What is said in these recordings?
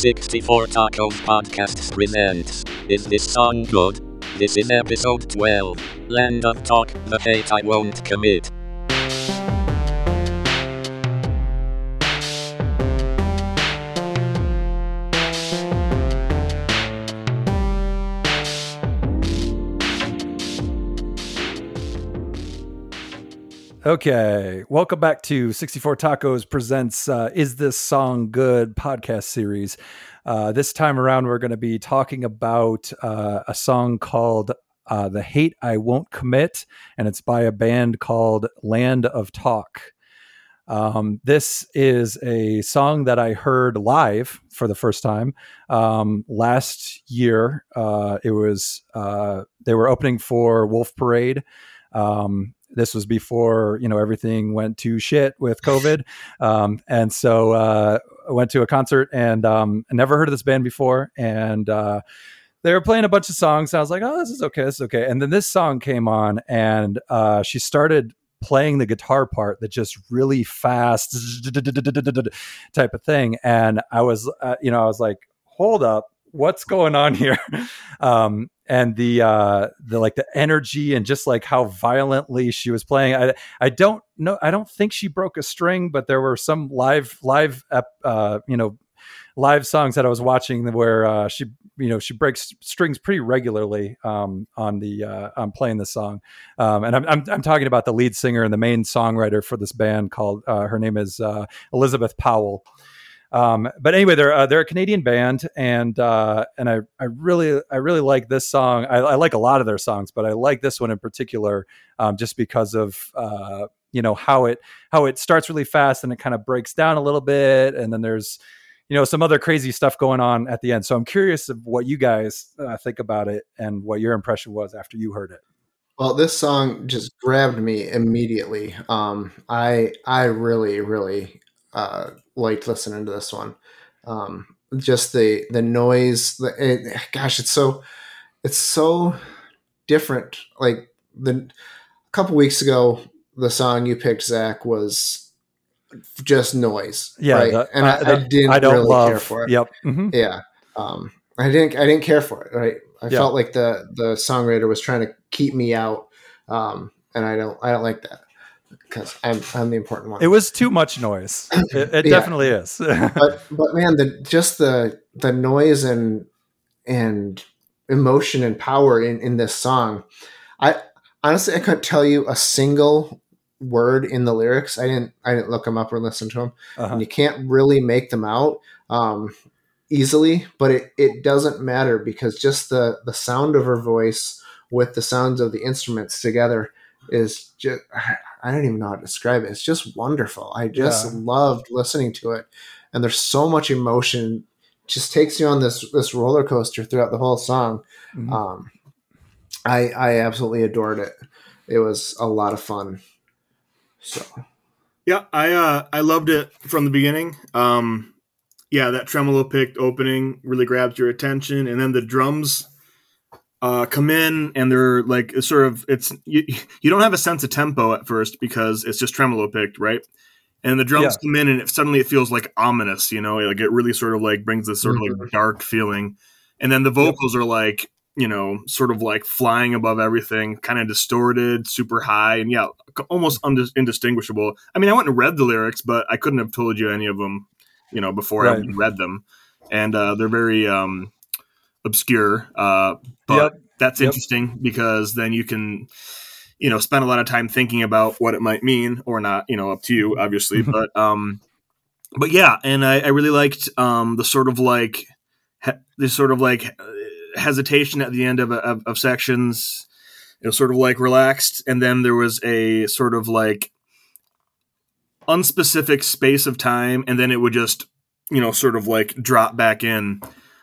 64 Tacos Podcasts presents Is This Song Good? This is episode 12 Land of Talk, the Hate I Won't Commit. Okay, welcome back to 64 Tacos presents uh, Is This Song Good podcast series. Uh, this time around, we're going to be talking about uh, a song called uh, The Hate I Won't Commit, and it's by a band called Land of Talk. Um, this is a song that I heard live for the first time um, last year. Uh, it was, uh, they were opening for Wolf Parade. Um, this was before you know everything went to shit with COVID, um, and so uh, I went to a concert and um, I never heard of this band before, and uh, they were playing a bunch of songs. I was like, oh, this is okay, this is okay. And then this song came on, and uh, she started playing the guitar part that just really fast type of thing, and I was, uh, you know, I was like, hold up, what's going on here? Um, and the uh the like the energy and just like how violently she was playing. I i don't know i don't think she broke a string but there were some live live uh you know live songs that i was watching where uh she you know she breaks strings pretty regularly um on the uh on playing the song. Um and I'm, I'm i'm talking about the lead singer and the main songwriter for this band called uh her name is uh elizabeth powell um, but anyway, they're uh, they're a Canadian band, and uh, and I I really I really like this song. I, I, like a lot of their songs, but I like this one in particular, um, just because of uh, you know how it how it starts really fast and it kind of breaks down a little bit, and then there's you know some other crazy stuff going on at the end. So I'm curious of what you guys uh, think about it and what your impression was after you heard it. Well, this song just grabbed me immediately. Um, I I really really uh, liked listening to this one. Um, just the the noise, the, it, gosh, it's so it's so different. Like the a couple weeks ago, the song you picked, Zach, was just noise. Yeah, right? the, and I, the, I, didn't I don't really love, care for it. Yep. Mm-hmm. Yeah, um, I didn't. I didn't care for it. Right. I Yeah. felt like the the songwriter was trying to keep me out, um, and I don't. I don't like that because I'm I'm the important one. It was too much noise. It, it Yeah. definitely is. but but man, the just the the noise and and emotion and power in in this song, I honestly I couldn't tell you a single word in the lyrics. I didn't I didn't look them up or listen to them, Uh-huh. and you can't really make them out um, easily. But it it doesn't matter because just the the sound of her voice with the sounds of the instruments together is just I don't even know how to describe it. It's just wonderful. I just Yeah. loved listening to it, and there's so much emotion. Just takes you on this this roller coaster throughout the whole song. Mhm. Um, I I absolutely adored it. It was a lot of fun. So Yeah, I uh, I loved it from the beginning. Um, yeah, that tremolo picked opening really grabs your attention, and then the drums uh, come in, and they're like sort of it's you, you don't have a sense of tempo at first because it's just tremolo picked, right? And the drums come in, and it, suddenly it feels like ominous, you know, like it really sort of like brings this sort of like dark feeling, and then the vocals are like you know sort of like flying above everything, kind of distorted, super high, and yeah, almost undis- indistinguishable. I mean, I went and read the lyrics, but I couldn't have told you any of them, you know, before I Right. even read them, and uh, they're very um, obscure. Uh, but Yep. that's Yep. interesting because then you can, you know, spend a lot of time thinking about what it might mean or not. You know, up to you, obviously. but um, but yeah, and I, I really liked um the sort of like he- this sort of like uh, hesitation at the end of, of of sections. It was sort of like relaxed, and then there was a sort of like unspecific space of time, and then it would just you know sort of like drop back in.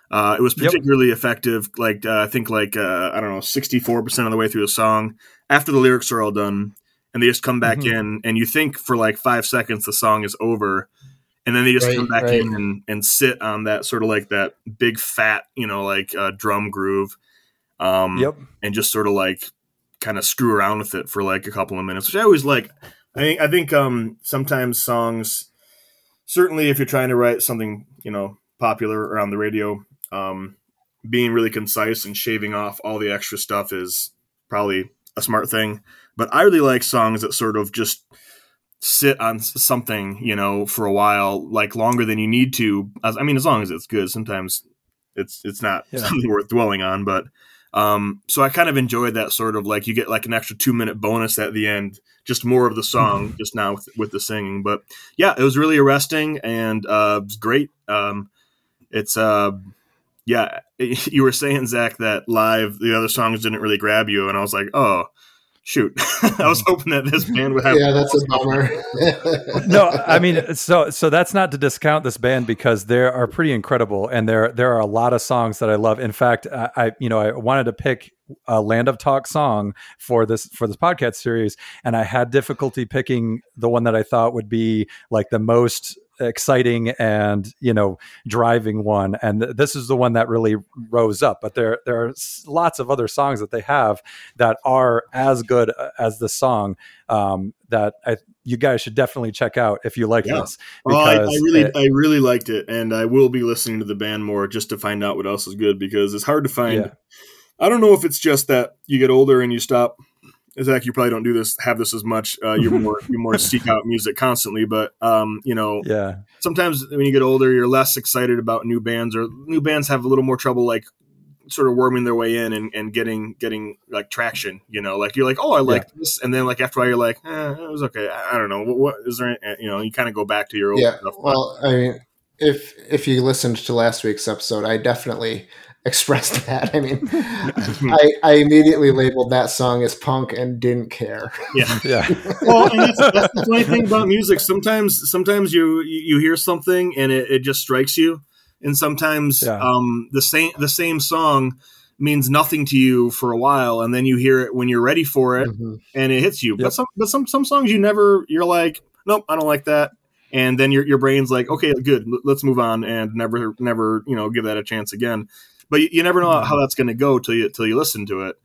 Uh, it was Yep. particularly effective. Like uh, I think like uh, I don't know, sixty four percent of the way through the song, after the lyrics are all done, and they just come back Mhm. in, and you think for like five seconds the song is over, and then they just Right, come back right. in and, and sit on that sort of like that big fat you know like uh, drum groove, um, Yep. and just sort of like kind of screw around with it for like a couple of minutes, which I always like. I think I think um, sometimes songs, certainly if you're trying to write something you know popular around the radio. Um, being really concise and shaving off all the extra stuff is probably a smart thing. But I really like songs that sort of just sit on something, you know, for a while, like longer than you need to. I mean, as long as it's good. Sometimes it's it's not yeah. something worth dwelling on, but um, so I kind of enjoyed that sort of like you get like an extra two minute bonus at the end, just more of the song, mm-hmm. just now with, with, the singing. But yeah, it was really arresting and uh, it was great. Um, it's uh, yeah, you were saying Zach that live the other songs didn't really grab you, and I was like, oh, shoot. I was hoping that this band would have yeah that's a bummer. No i mean so so that's not to discount this band because they are pretty incredible and there there are a lot of songs that i love. In fact i, I you know i wanted to pick a land of talk song for this for this podcast series and i had difficulty picking the one that i thought would be like the most exciting and you know driving one and this is the one that really rose up but there there are lots of other songs that they have that are as good uh, as the song um, that I, you guys should definitely check out if you like yeah. this well, I, I, really it, I really liked it and I will be listening to the band more just to find out what else is good because it's hard to find yeah. I don't know if it's just that you get older and you stop Zach, you probably don't do this, have this as much. Uh, you're more, you more seek out music constantly, but um, you know, yeah. Sometimes when you get older, you're less excited about new bands, or new bands have a little more trouble, like sort of worming their way in and, and getting getting like traction. You know, like you're like, oh, I like yeah. this, and then like after a while, you're like, eh, it was okay. I, I don't know what, what is there. Any, you know, you kind of go back to your old yeah. Stuff. Well, I mean, if if you listened to last week's episode, I definitely expressed that. I mean, I, I immediately labeled that song as punk and didn't care. Yeah, yeah. well, and that's, that's, the funny thing about music. Sometimes, sometimes you you hear something and it, it just strikes you, and sometimes yeah. um, the same the same song means nothing to you for a while, and then you hear it when you're ready for it, mm-hmm. and it hits you. Yep. But some but some some songs you never you're like, nope, I don't like that. And then your, your brain's like, okay, good, let's move on, and never, never, you know, give that a chance again but you, you never know how that's going to go till you till you listen to it.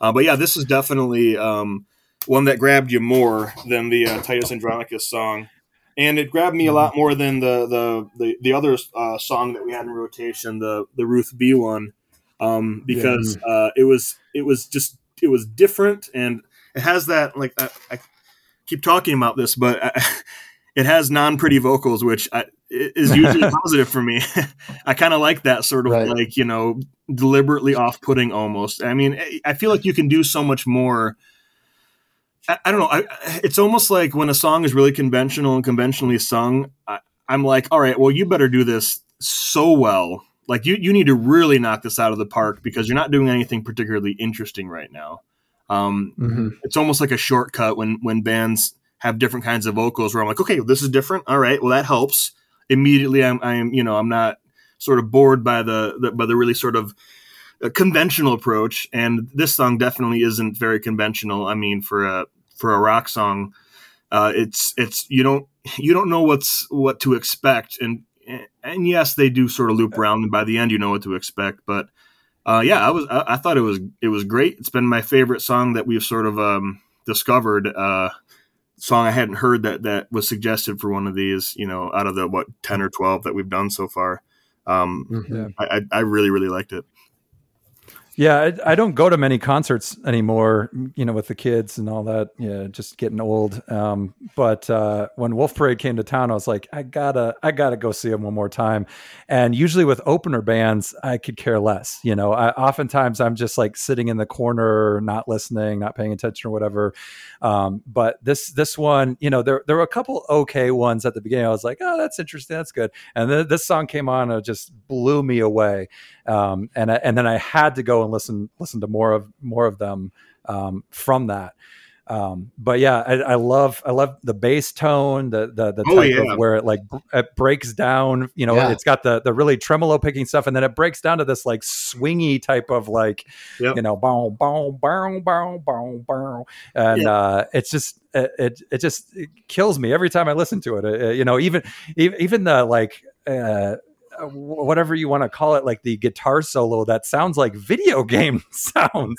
Uh, but yeah, this is definitely um, one that grabbed you more than the uh, Titus Andronicus song, and it grabbed me a lot more than the the the, the other uh, song that we had in rotation, the the Ruth B one, um, because yeah. uh, it was it was just it was different and it has that like I, I keep talking about this, but I, it has non pretty vocals, which I, is usually positive for me. I kind of like that sort of right. like, you know, deliberately off putting almost. I mean, I feel like you can do so much more. I, I don't know. I, it's almost like when a song is really conventional and conventionally sung, I, I'm like, all right, well, you better do this so well. Like you, you need to really knock this out of the park because you're not doing anything particularly interesting right now. Um, mm-hmm. It's almost like a shortcut when when bands have different kinds of vocals where I'm like, okay, this is different. All right, well that helps immediately I'm, I'm you know I'm not sort of bored by the, the by the really sort of uh, conventional approach. And this song definitely isn't very conventional. I mean, for a for a rock song, uh, it's it's you don't you don't know what's what to expect. And and yes, they do sort of loop around, and by the end, you know what to expect. But uh, yeah, I was I, I, thought it was it was great. It's been my favorite song that we've sort of um, discovered uh, song I hadn't heard that that was suggested for one of these. You know, out of the what ten or twelve that we've done so far. Um, mm-hmm. I, I really really liked it. Yeah, I, I, don't go to many concerts anymore, you know, with the kids and all that. Yeah, just getting old. Um, but uh, when Wolf Parade came to town, I was like, I gotta, I gotta go see them one more time. And usually with opener bands, I could care less. You know, I, oftentimes I'm just like sitting in the corner, not listening, not paying attention or whatever. Um, but this this one, you know, there there were a couple okay ones at the beginning. I was like, oh, that's interesting, that's good. And then this song came on, and it just blew me away. Um, and and then I had to go and listen listen to more of more of them um, from that. Um, but yeah, I, I, love I love the bass tone, the the, the oh, type yeah. of where it like it breaks down. You know, yeah. it's got the the really tremolo picking stuff, and then it breaks down to this like swingy type of like yep. you know, boom, boom, boom, boom, boom, boom, and yeah. uh, it's just it, it, it just it kills me every time I listen to it. it you know, even even the like. Uh, whatever you want to call it, like the guitar solo that sounds like video game sounds,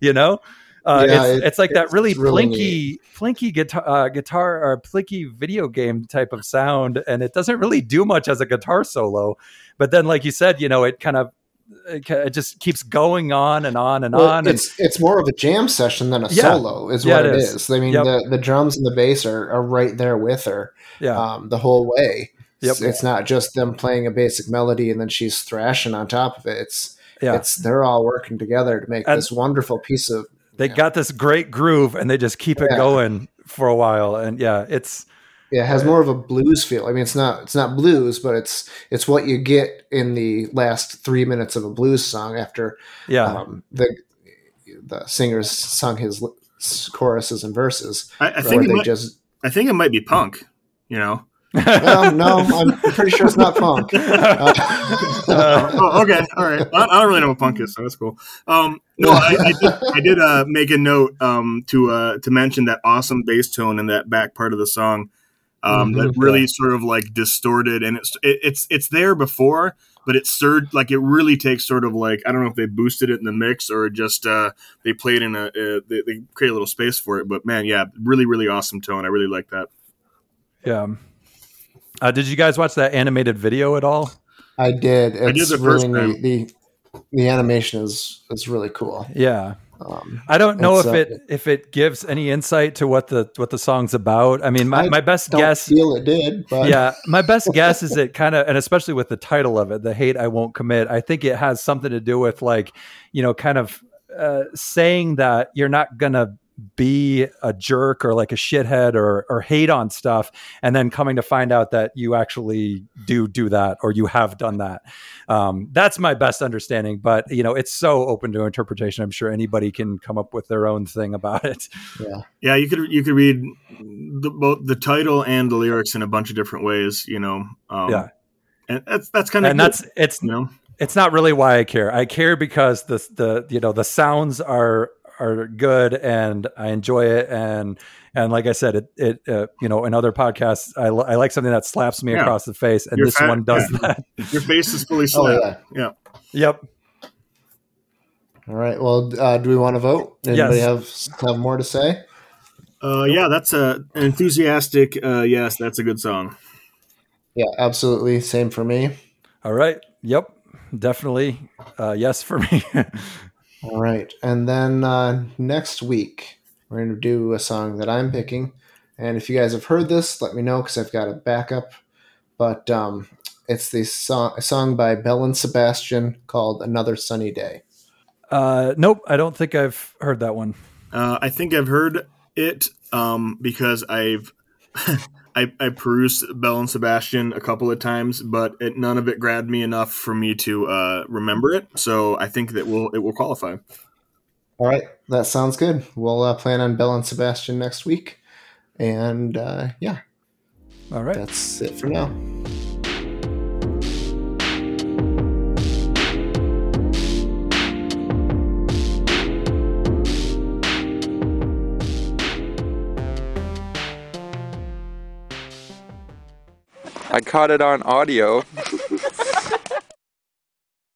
you know? Uh, Yeah, it's, it- it's like that really really plinky, plinky guitar, uh, guitar or plinky video game type of sound, and it doesn't really do much as a guitar solo. But then, like you said, you know, it kind of it, just keeps going on and on and Well, on. And it's it's more of a jam session than a Yeah. solo, is Yeah, what it it is. is. I mean, Yep. the, the drums and the bass are, are right there with her yeah, um, the whole way. Yep. It's, it's not just them playing a basic melody and then she's thrashing on top of it. It's yeah. it's they're all working together to make And- this wonderful piece of they yeah. got this great groove, and they just keep it Yeah. going for a while. And yeah, it's Yeah, it has more of a blues feel. I mean, it's not it's not blues, but it's it's what you get in the last three minutes of a blues song after yeah, um, the the singers sung his choruses and verses. I, I think it they might, just I think it might be punk. You know. Well, no, I'm pretty sure it's not punk. Uh, oh, okay, all right. I, I don't really know what punk is, so that's cool. Um, no, I, I did, I did uh, make a note um, to uh, to mention that awesome bass tone in that back part of the song. Um, that Mhm. really sort of like distorted, and it's it, it's it's there before, but it's surged like it really takes sort of like I don't know if they boosted it in the mix or just uh, they played in a uh, they, they create a little space for it. But man, yeah, really really awesome tone. I really like that. yeah. Uh, did you guys watch that animated video at all? I did. It's did the first really time. the the animation is is really cool. Yeah. Um, I don't know if uh, it if it gives any insight to what the what the song's about. I mean, my, I my best don't guess, feel it did, but yeah, my best guess is it kind of, and especially with the title of it, "The Hate I Won't Commit." I think it has something to do with like, you know, kind of uh, saying that you're not gonna be a jerk or like a shithead or or hate on stuff, and then coming to find out that you actually do do that or you have done that. Um, that's my best understanding, but you know, it's so open to interpretation. I'm sure anybody can come up with their own thing about it. yeah. Yeah, you could you could read the, both the title and the lyrics in a bunch of different ways. You know. Um, Yeah. and that's that's kind of and that's it's you know it's not really why I care. I care because the the you know the sounds are are good and I enjoy it and and like I said it it uh, you know in other podcasts I, I like something that slaps me Yeah. across the face and You're this fat- one does yeah. that. your face is fully Oh slapped. yeah. yeah. Yep. All right. Well, uh, do we want to vote? Anybody Yes. have have more to say? Uh, yeah, that's a an enthusiastic. Uh, yes, that's a good song. Yeah, absolutely. Same for me. All right. Yep. Definitely. Uh, yes for me. All right. And then uh, next week, we're going to do a song that I'm picking. And if you guys have heard this, let me know because I've got a backup. But um, it's the song, a song by Belle and Sebastian called Another Sunny Day. uh, nope. I don't think I've heard that one. Uh, I think I've heard it um, because I've I, I perused Belle and Sebastian a couple of times, but it, none of it grabbed me enough for me to uh, remember it. So I think that will it will qualify. All right. That sounds good. We'll uh, plan on Belle and Sebastian next week. And uh, yeah, All right. that's it for now. I caught it on audio.